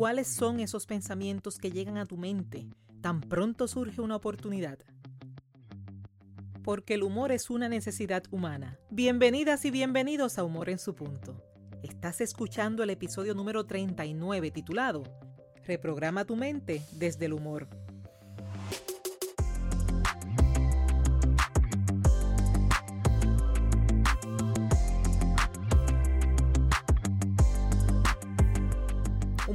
cuáles son esos pensamientos que llegan a tu mente tan pronto surge una oportunidad. Porque el humor es una necesidad humana. Bienvenidas y bienvenidos a Humor en su punto. Estás escuchando el episodio número 39 titulado Reprograma tu mente desde el humor.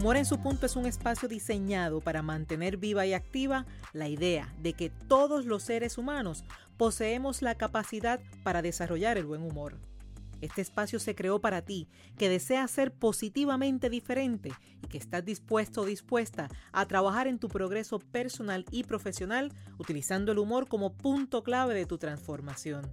Humor en su punto es un espacio diseñado para mantener viva y activa la idea de que todos los seres humanos poseemos la capacidad para desarrollar el buen humor. Este espacio se creó para ti, que deseas ser positivamente diferente y que estás dispuesto o dispuesta a trabajar en tu progreso personal y profesional utilizando el humor como punto clave de tu transformación.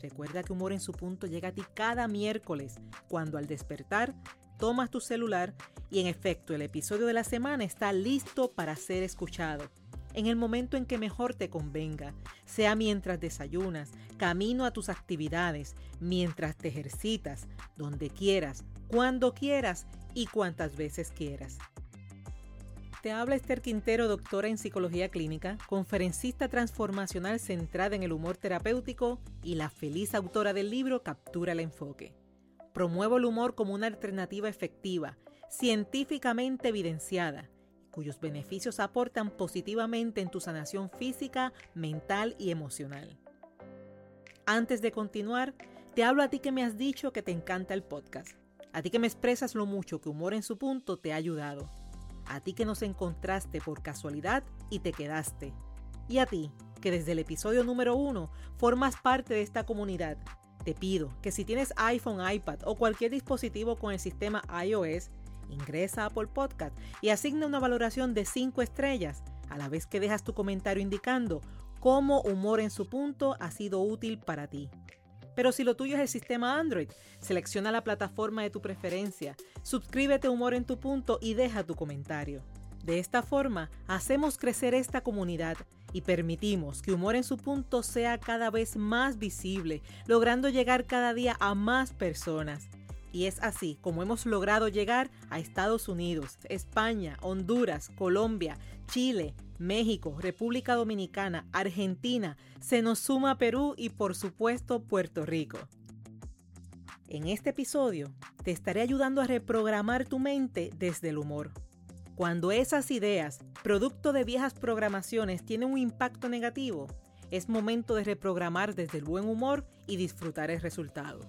Recuerda que Humor en su punto llega a ti cada miércoles, cuando al despertar tomas tu celular y en efecto el episodio de la semana está listo para ser escuchado. En el momento en que mejor te convenga, sea mientras desayunas, camino a tus actividades, mientras te ejercitas, donde quieras, cuando quieras y cuantas veces quieras. Te habla Esther Quintero, doctora en psicología clínica, conferencista transformacional centrada en el humor terapéutico y la feliz autora del libro Captura el enfoque. Promuevo el humor como una alternativa efectiva, científicamente evidenciada, cuyos beneficios aportan positivamente en tu sanación física, mental y emocional. Antes de continuar, te hablo a ti que me has dicho que te encanta el podcast, a ti que me expresas lo mucho que Humor en su punto te ha ayudado, a ti que nos encontraste por casualidad y te quedaste, y a ti que desde el episodio número uno formas parte de esta comunidad te pido que si tienes iPhone, iPad o cualquier dispositivo con el sistema iOS, ingresa a Apple Podcast y asigna una valoración de 5 estrellas, a la vez que dejas tu comentario indicando cómo Humor en su punto ha sido útil para ti. Pero si lo tuyo es el sistema Android, selecciona la plataforma de tu preferencia, suscríbete a Humor en tu punto y deja tu comentario. De esta forma, hacemos crecer esta comunidad y permitimos que Humor en su punto sea cada vez más visible, logrando llegar cada día a más personas. Y es así como hemos logrado llegar a Estados Unidos, España, Honduras, Colombia, Chile, México, República Dominicana, Argentina, se nos suma Perú y por supuesto Puerto Rico. En este episodio te estaré ayudando a reprogramar tu mente desde el humor. Cuando esas ideas, producto de viejas programaciones, tienen un impacto negativo, es momento de reprogramar desde el buen humor y disfrutar el resultado.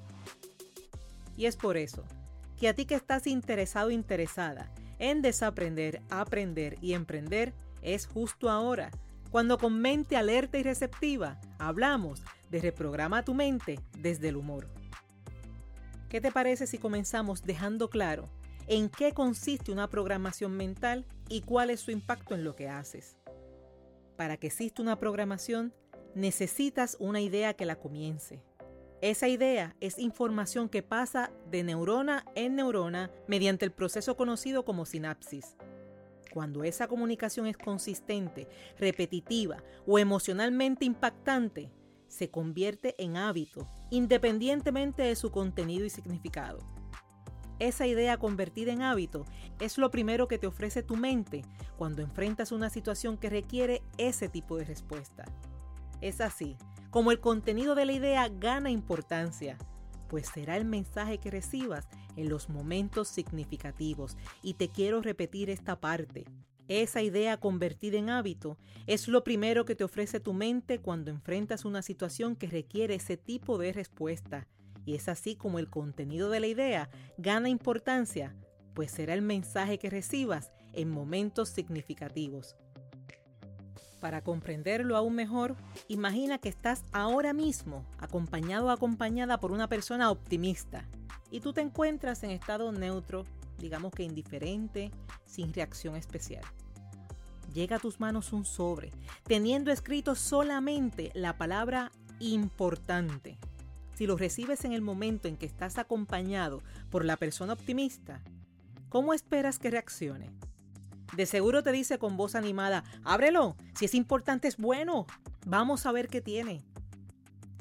Y es por eso que a ti que estás interesado interesada en desaprender, aprender y emprender, es justo ahora, cuando con mente alerta y receptiva hablamos de reprograma tu mente desde el humor. ¿Qué te parece si comenzamos dejando claro en qué consiste una programación mental y cuál es su impacto en lo que haces. Para que exista una programación, necesitas una idea que la comience. Esa idea es información que pasa de neurona en neurona mediante el proceso conocido como sinapsis. Cuando esa comunicación es consistente, repetitiva o emocionalmente impactante, se convierte en hábito, independientemente de su contenido y significado. Esa idea convertida en hábito es lo primero que te ofrece tu mente cuando enfrentas una situación que requiere ese tipo de respuesta. Es así, como el contenido de la idea gana importancia, pues será el mensaje que recibas en los momentos significativos. Y te quiero repetir esta parte. Esa idea convertida en hábito es lo primero que te ofrece tu mente cuando enfrentas una situación que requiere ese tipo de respuesta y es así como el contenido de la idea gana importancia, pues será el mensaje que recibas en momentos significativos. Para comprenderlo aún mejor, imagina que estás ahora mismo acompañado o acompañada por una persona optimista y tú te encuentras en estado neutro, digamos que indiferente, sin reacción especial. Llega a tus manos un sobre, teniendo escrito solamente la palabra importante si lo recibes en el momento en que estás acompañado por la persona optimista, ¿cómo esperas que reaccione? De seguro te dice con voz animada, ábrelo, si es importante es bueno, vamos a ver qué tiene.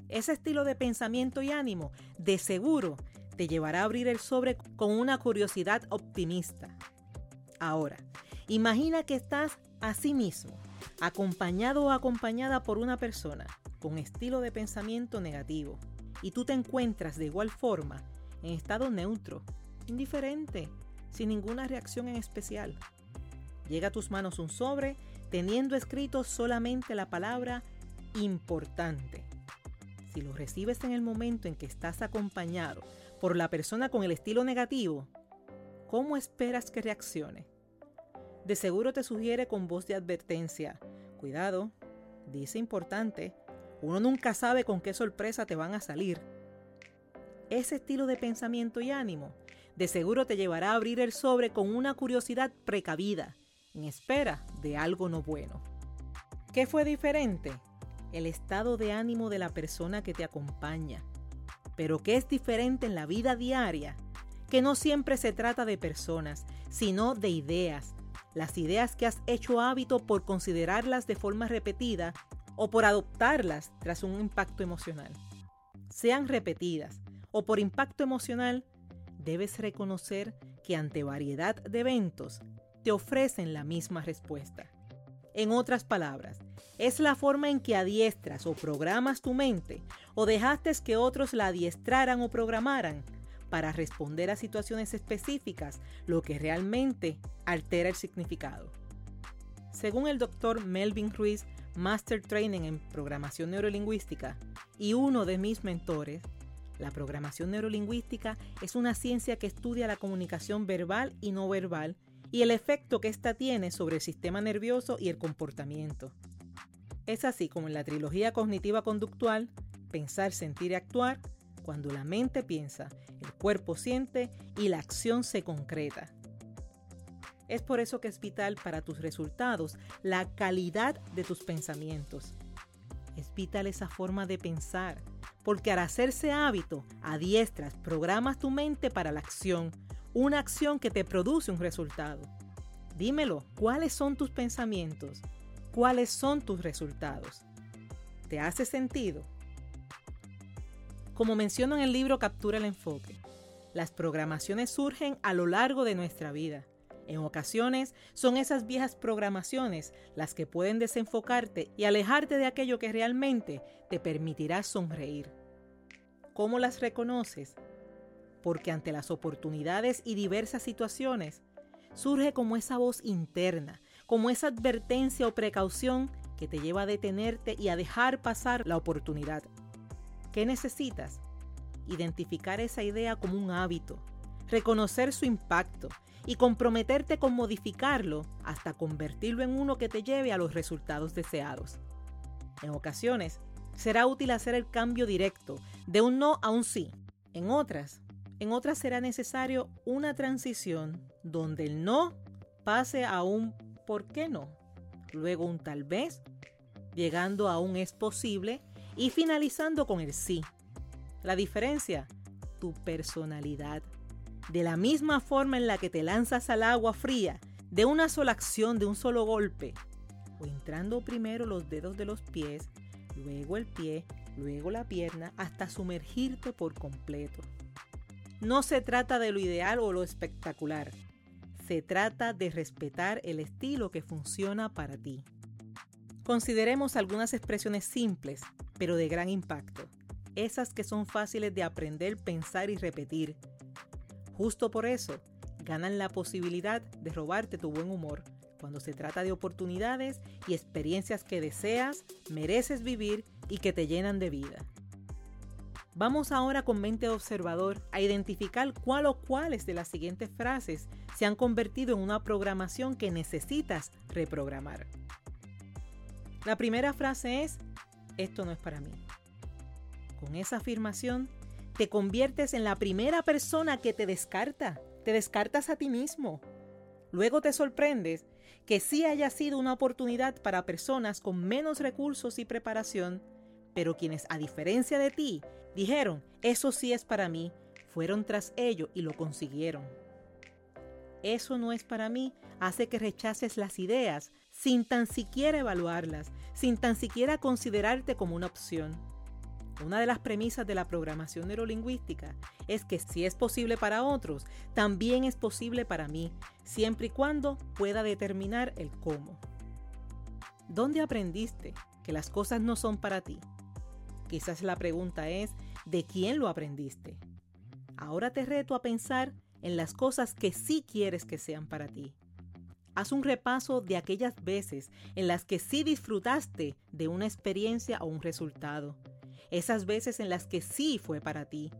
Ese estilo de pensamiento y ánimo, de seguro, te llevará a abrir el sobre con una curiosidad optimista. Ahora, imagina que estás a sí mismo, acompañado o acompañada por una persona con estilo de pensamiento negativo, y tú te encuentras de igual forma en estado neutro, indiferente, sin ninguna reacción en especial. Llega a tus manos un sobre teniendo escrito solamente la palabra importante. Si lo recibes en el momento en que estás acompañado por la persona con el estilo negativo, ¿cómo esperas que reaccione? De seguro te sugiere con voz de advertencia, cuidado, dice importante, uno nunca sabe con qué sorpresa te van a salir. Ese estilo de pensamiento y ánimo de seguro te llevará a abrir el sobre con una curiosidad precavida, en espera de algo no bueno. ¿Qué fue diferente? El estado de ánimo de la persona que te acompaña. Pero ¿qué es diferente en la vida diaria? Que no siempre se trata de personas, sino de ideas. Las ideas que has hecho hábito por considerarlas de forma repetida o por adoptarlas tras un impacto emocional. Sean repetidas o por impacto emocional, debes reconocer que ante variedad de eventos te ofrecen la misma respuesta. En otras palabras, es la forma en que adiestras o programas tu mente o dejaste que otros la adiestraran o programaran para responder a situaciones específicas lo que realmente altera el significado. Según el doctor Melvin Ruiz, Master Training en Programación Neurolingüística y uno de mis mentores, la programación neurolingüística es una ciencia que estudia la comunicación verbal y no verbal y el efecto que ésta tiene sobre el sistema nervioso y el comportamiento. Es así como en la trilogía cognitiva conductual, pensar, sentir y actuar, cuando la mente piensa, el cuerpo siente y la acción se concreta. Es por eso que es vital para tus resultados la calidad de tus pensamientos. Es vital esa forma de pensar, porque al hacerse hábito, adiestras, programas tu mente para la acción, una acción que te produce un resultado. Dímelo, ¿cuáles son tus pensamientos? ¿Cuáles son tus resultados? ¿Te hace sentido? Como menciono en el libro Captura el Enfoque, las programaciones surgen a lo largo de nuestra vida. En ocasiones son esas viejas programaciones las que pueden desenfocarte y alejarte de aquello que realmente te permitirá sonreír. ¿Cómo las reconoces? porque ante las oportunidades y diversas situaciones surge como esa voz interna, como esa advertencia o precaución que te lleva a detenerte y a dejar pasar la oportunidad. ¿Qué necesitas? Identificar esa idea como un hábito, reconocer su impacto y comprometerte con modificarlo hasta convertirlo en uno que te lleve a los resultados deseados. En ocasiones, será útil hacer el cambio directo de un no a un sí. En otras, en otras será necesario una transición donde el no pase a un ¿por qué no? Luego un tal vez, llegando a un es posible y finalizando con el sí. La diferencia, tu personalidad. De la misma forma en la que te lanzas al agua fría, de una sola acción, de un solo golpe, o entrando primero los dedos de los pies, luego el pie, luego la pierna, hasta sumergirte por completo. No se trata de lo ideal o lo espectacular. Se trata de respetar el estilo que funciona para ti. Consideremos algunas expresiones simples, pero de gran impacto. Esas que son fáciles de aprender, pensar y repetir. Justo por eso, ganan la posibilidad de robarte tu buen humor cuando se trata de oportunidades y experiencias que deseas, mereces vivir y que te llenan de vida. Vamos ahora con mente observador a identificar cuál o cuáles de las siguientes frases se han convertido en una programación que necesitas reprogramar. La primera frase es, esto no es para mí. Con esa afirmación, te conviertes en la primera persona que te descarta, te descartas a ti mismo. Luego te sorprendes que sí haya sido una oportunidad para personas con menos recursos y preparación, pero quienes a diferencia de ti Dijeron, eso sí es para mí. Fueron tras ello y lo consiguieron. Eso no es para mí hace que rechaces las ideas sin tan siquiera evaluarlas, sin tan siquiera considerarte como una opción. Una de las premisas de la programación neurolingüística es que si es posible para otros, también es posible para mí, siempre y cuando pueda determinar el cómo. ¿Dónde aprendiste que las cosas no son para ti? Quizás la pregunta es, ¿de quién lo aprendiste? Ahora te reto a pensar en las cosas que sí quieres que sean para ti. Haz un repaso de aquellas veces en las que sí disfrutaste de una experiencia o un resultado esas veces en las que sí fue para ti.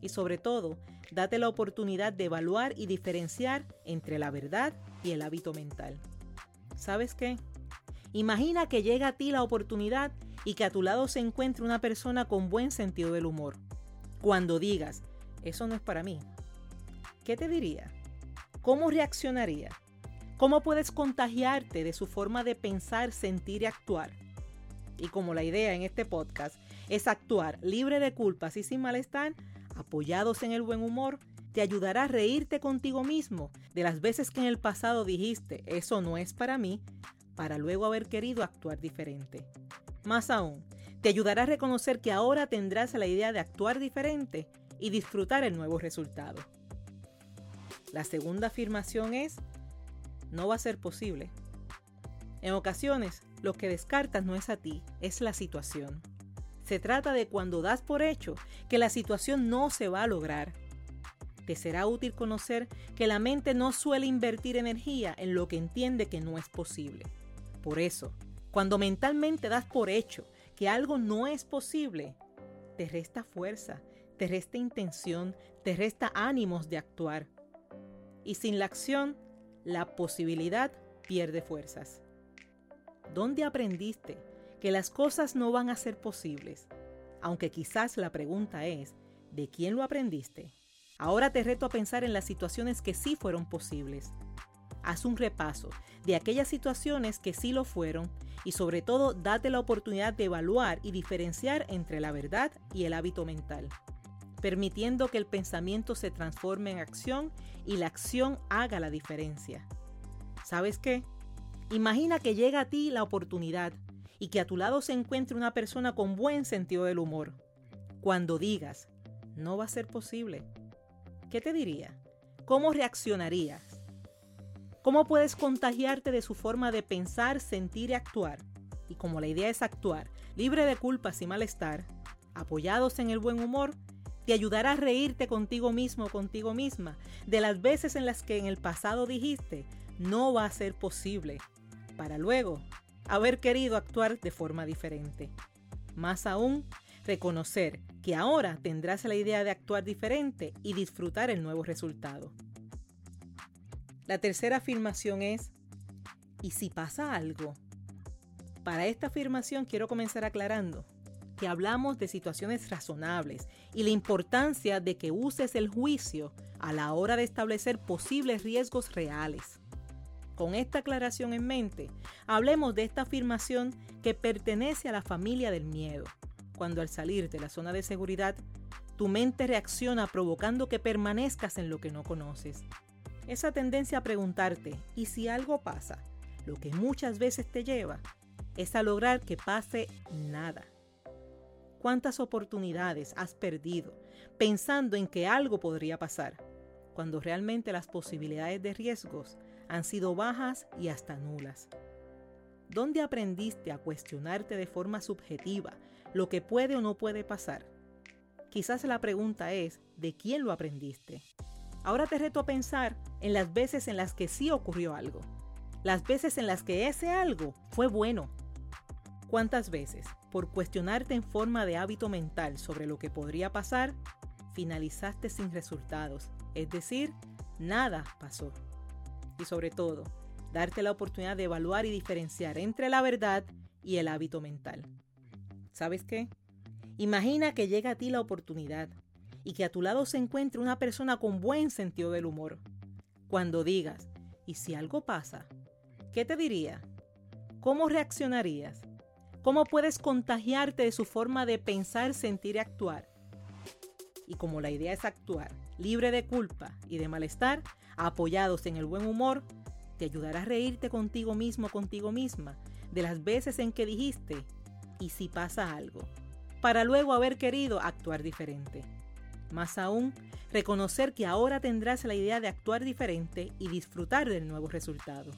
Y sobre todo, date la oportunidad de evaluar y diferenciar entre la verdad y el hábito mental. ¿Sabes qué? Imagina que llega a ti la oportunidad y que a tu lado se encuentre una persona con buen sentido del humor. Cuando digas, eso no es para mí, ¿qué te diría? ¿Cómo reaccionaría? ¿Cómo puedes contagiarte de su forma de pensar, sentir y actuar? Y como la idea en este podcast es actuar libre de culpas y sin malestar, apoyados en el buen humor, te ayudará a reírte contigo mismo de las veces que en el pasado dijiste, eso no es para mí, para luego haber querido actuar diferente. Más aún, te ayudará a reconocer que ahora tendrás la idea de actuar diferente y disfrutar el nuevo resultado. La segunda afirmación es, no va a ser posible. En ocasiones, lo que descartas no es a ti, es la situación. Se trata de cuando das por hecho que la situación no se va a lograr. Te será útil conocer que la mente no suele invertir energía en lo que entiende que no es posible. Por eso, cuando mentalmente das por hecho que algo no es posible, te resta fuerza, te resta intención, te resta ánimos de actuar. Y sin la acción, la posibilidad pierde fuerzas. ¿Dónde aprendiste que las cosas no van a ser posibles? Aunque quizás la pregunta es, ¿de quién lo aprendiste? Ahora te reto a pensar en las situaciones que sí fueron posibles. Haz un repaso de aquellas situaciones que sí lo fueron y sobre todo date la oportunidad de evaluar y diferenciar entre la verdad y el hábito mental, permitiendo que el pensamiento se transforme en acción y la acción haga la diferencia. ¿Sabes qué? Imagina que llega a ti la oportunidad y que a tu lado se encuentre una persona con buen sentido del humor. Cuando digas, no va a ser posible, ¿qué te diría? ¿Cómo reaccionarías? ¿Cómo puedes contagiarte de su forma de pensar, sentir y actuar? Y como la idea es actuar, libre de culpas y malestar, apoyados en el buen humor, te ayudará a reírte contigo mismo o contigo misma de las veces en las que en el pasado dijiste, no va a ser posible, para luego haber querido actuar de forma diferente. Más aún, reconocer que ahora tendrás la idea de actuar diferente y disfrutar el nuevo resultado. La tercera afirmación es, ¿y si pasa algo? Para esta afirmación quiero comenzar aclarando que hablamos de situaciones razonables y la importancia de que uses el juicio a la hora de establecer posibles riesgos reales. Con esta aclaración en mente, hablemos de esta afirmación que pertenece a la familia del miedo, cuando al salir de la zona de seguridad, tu mente reacciona provocando que permanezcas en lo que no conoces. Esa tendencia a preguntarte, ¿y si algo pasa? Lo que muchas veces te lleva es a lograr que pase nada. ¿Cuántas oportunidades has perdido pensando en que algo podría pasar, cuando realmente las posibilidades de riesgos han sido bajas y hasta nulas. ¿Dónde aprendiste a cuestionarte de forma subjetiva lo que puede o no puede pasar? Quizás la pregunta es, ¿de quién lo aprendiste? Ahora te reto a pensar en las veces en las que sí ocurrió algo, las veces en las que ese algo fue bueno. ¿Cuántas veces, por cuestionarte en forma de hábito mental sobre lo que podría pasar, finalizaste sin resultados? Es decir, nada pasó y sobre todo, darte la oportunidad de evaluar y diferenciar entre la verdad y el hábito mental. ¿Sabes qué? Imagina que llega a ti la oportunidad y que a tu lado se encuentre una persona con buen sentido del humor. Cuando digas, ¿y si algo pasa? ¿Qué te diría? ¿Cómo reaccionarías? ¿Cómo puedes contagiarte de su forma de pensar, sentir y actuar? Y como la idea es actuar libre de culpa y de malestar, apoyados en el buen humor, te ayudará a reírte contigo mismo, contigo misma, de las veces en que dijiste, ¿y si pasa algo? para luego haber querido actuar diferente. Más aún, reconocer que ahora tendrás la idea de actuar diferente y disfrutar del nuevo resultado.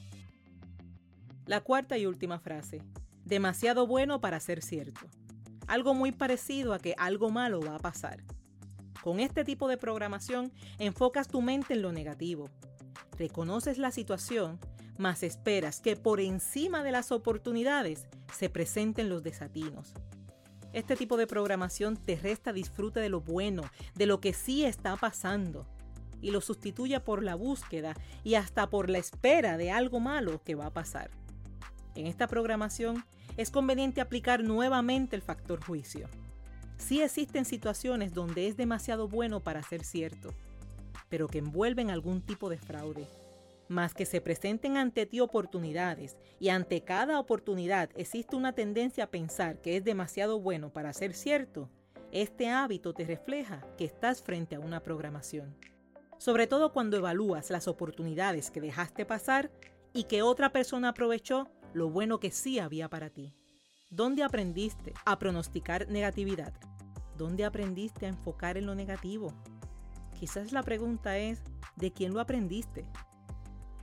La cuarta y última frase. Demasiado bueno para ser cierto. Algo muy parecido a que algo malo va a pasar. Con este tipo de programación enfocas tu mente en lo negativo. Reconoces la situación, mas esperas que por encima de las oportunidades se presenten los desatinos. Este tipo de programación te resta disfrute de lo bueno, de lo que sí está pasando, y lo sustituye por la búsqueda y hasta por la espera de algo malo que va a pasar. En esta programación es conveniente aplicar nuevamente el factor juicio. Sí existen situaciones donde es demasiado bueno para ser cierto, pero que envuelven algún tipo de fraude. Más que se presenten ante ti oportunidades y ante cada oportunidad existe una tendencia a pensar que es demasiado bueno para ser cierto, este hábito te refleja que estás frente a una programación. Sobre todo cuando evalúas las oportunidades que dejaste pasar y que otra persona aprovechó lo bueno que sí había para ti. ¿Dónde aprendiste a pronosticar negatividad? ¿Dónde aprendiste a enfocar en lo negativo? Quizás la pregunta es, ¿de quién lo aprendiste?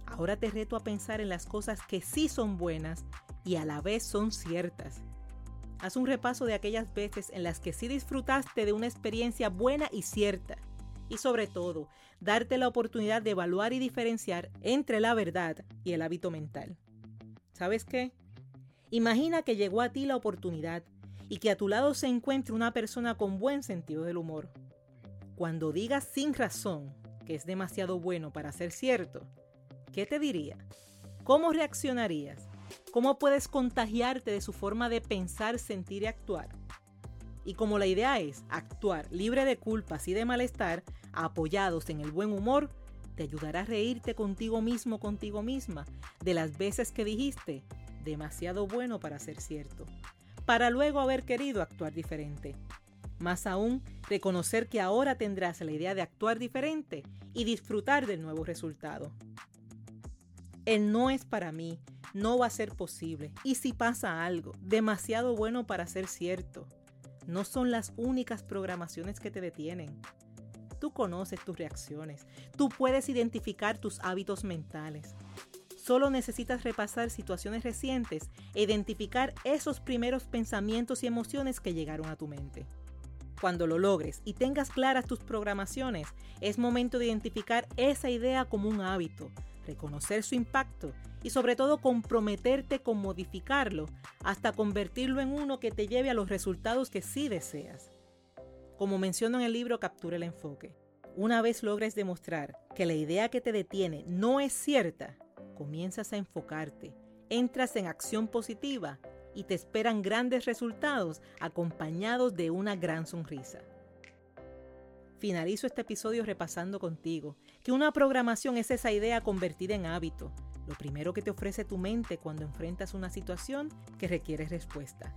Ahora te reto a pensar en las cosas que sí son buenas y a la vez son ciertas. Haz un repaso de aquellas veces en las que sí disfrutaste de una experiencia buena y cierta. Y sobre todo, darte la oportunidad de evaluar y diferenciar entre la verdad y el hábito mental. ¿Sabes qué? Imagina que llegó a ti la oportunidad y que a tu lado se encuentre una persona con buen sentido del humor. Cuando digas sin razón que es demasiado bueno para ser cierto, ¿qué te diría? ¿Cómo reaccionarías? ¿Cómo puedes contagiarte de su forma de pensar, sentir y actuar? Y como la idea es actuar libre de culpas y de malestar, apoyados en el buen humor, te ayudará a reírte contigo mismo, contigo misma, de las veces que dijiste, demasiado bueno para ser cierto, para luego haber querido actuar diferente. Más aún, reconocer que ahora tendrás la idea de actuar diferente y disfrutar del nuevo resultado. El no es para mí, no va a ser posible. Y si pasa algo, demasiado bueno para ser cierto. No son las únicas programaciones que te detienen. Tú conoces tus reacciones. Tú puedes identificar tus hábitos mentales. Solo necesitas repasar situaciones recientes e identificar esos primeros pensamientos y emociones que llegaron a tu mente. Cuando lo logres y tengas claras tus programaciones, es momento de identificar esa idea como un hábito, reconocer su impacto y sobre todo comprometerte con modificarlo hasta convertirlo en uno que te lleve a los resultados que sí deseas. Como menciono en el libro Captura el enfoque, una vez logres demostrar que la idea que te detiene no es cierta, comienzas a enfocarte, entras en acción positiva y te esperan grandes resultados acompañados de una gran sonrisa. Finalizo este episodio repasando contigo que una programación es esa idea convertida en hábito, lo primero que te ofrece tu mente cuando enfrentas una situación que requiere respuesta.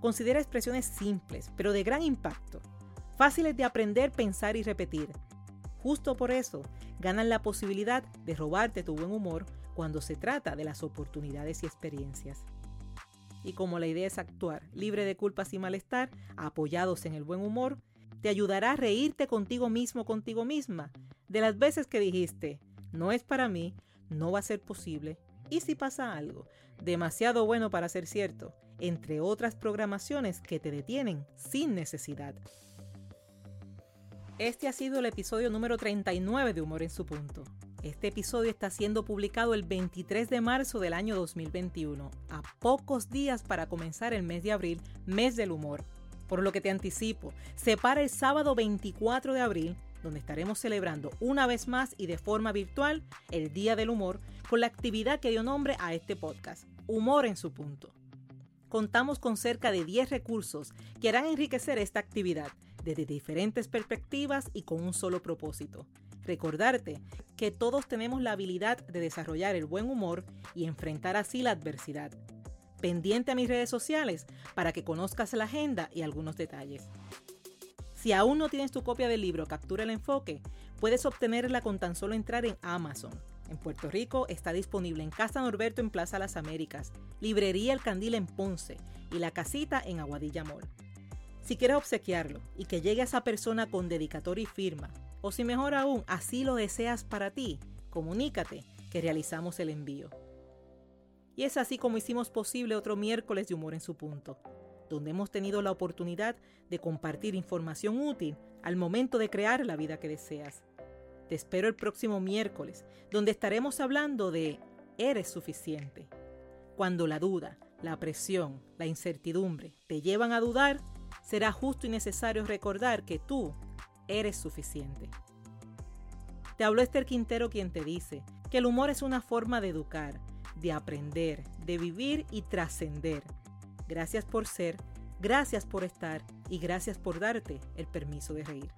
Considera expresiones simples, pero de gran impacto, fáciles de aprender, pensar y repetir. Justo por eso, ganan la posibilidad de robarte tu buen humor cuando se trata de las oportunidades y experiencias. Y como la idea es actuar libre de culpas y malestar, apoyados en el buen humor, te ayudará a reírte contigo mismo, contigo misma, de las veces que dijiste, no es para mí, no va a ser posible, y si pasa algo, demasiado bueno para ser cierto, entre otras programaciones que te detienen sin necesidad. Este ha sido el episodio número 39 de Humor en su punto. Este episodio está siendo publicado el 23 de marzo del año 2021, a pocos días para comenzar el mes de abril, mes del humor. Por lo que te anticipo, se para el sábado 24 de abril, donde estaremos celebrando una vez más y de forma virtual el Día del Humor con la actividad que dio nombre a este podcast, Humor en su punto contamos con cerca de 10 recursos que harán enriquecer esta actividad desde diferentes perspectivas y con un solo propósito. Recordarte que todos tenemos la habilidad de desarrollar el buen humor y enfrentar así la adversidad. Pendiente a mis redes sociales para que conozcas la agenda y algunos detalles. Si aún no tienes tu copia del libro Captura el Enfoque, puedes obtenerla con tan solo entrar en Amazon en Puerto Rico está disponible en Casa Norberto en Plaza Las Américas, Librería El Candil en Ponce y La Casita en Aguadilla Mall. Si quieres obsequiarlo y que llegue a esa persona con dedicatoria y firma, o si mejor aún, así lo deseas para ti, comunícate que realizamos el envío. Y es así como hicimos posible otro miércoles de humor en su punto, donde hemos tenido la oportunidad de compartir información útil al momento de crear la vida que deseas. Te espero el próximo miércoles, donde estaremos hablando de eres suficiente. Cuando la duda, la presión, la incertidumbre te llevan a dudar, será justo y necesario recordar que tú eres suficiente. Te habló Esther Quintero quien te dice que el humor es una forma de educar, de aprender, de vivir y trascender. Gracias por ser, gracias por estar y gracias por darte el permiso de reír.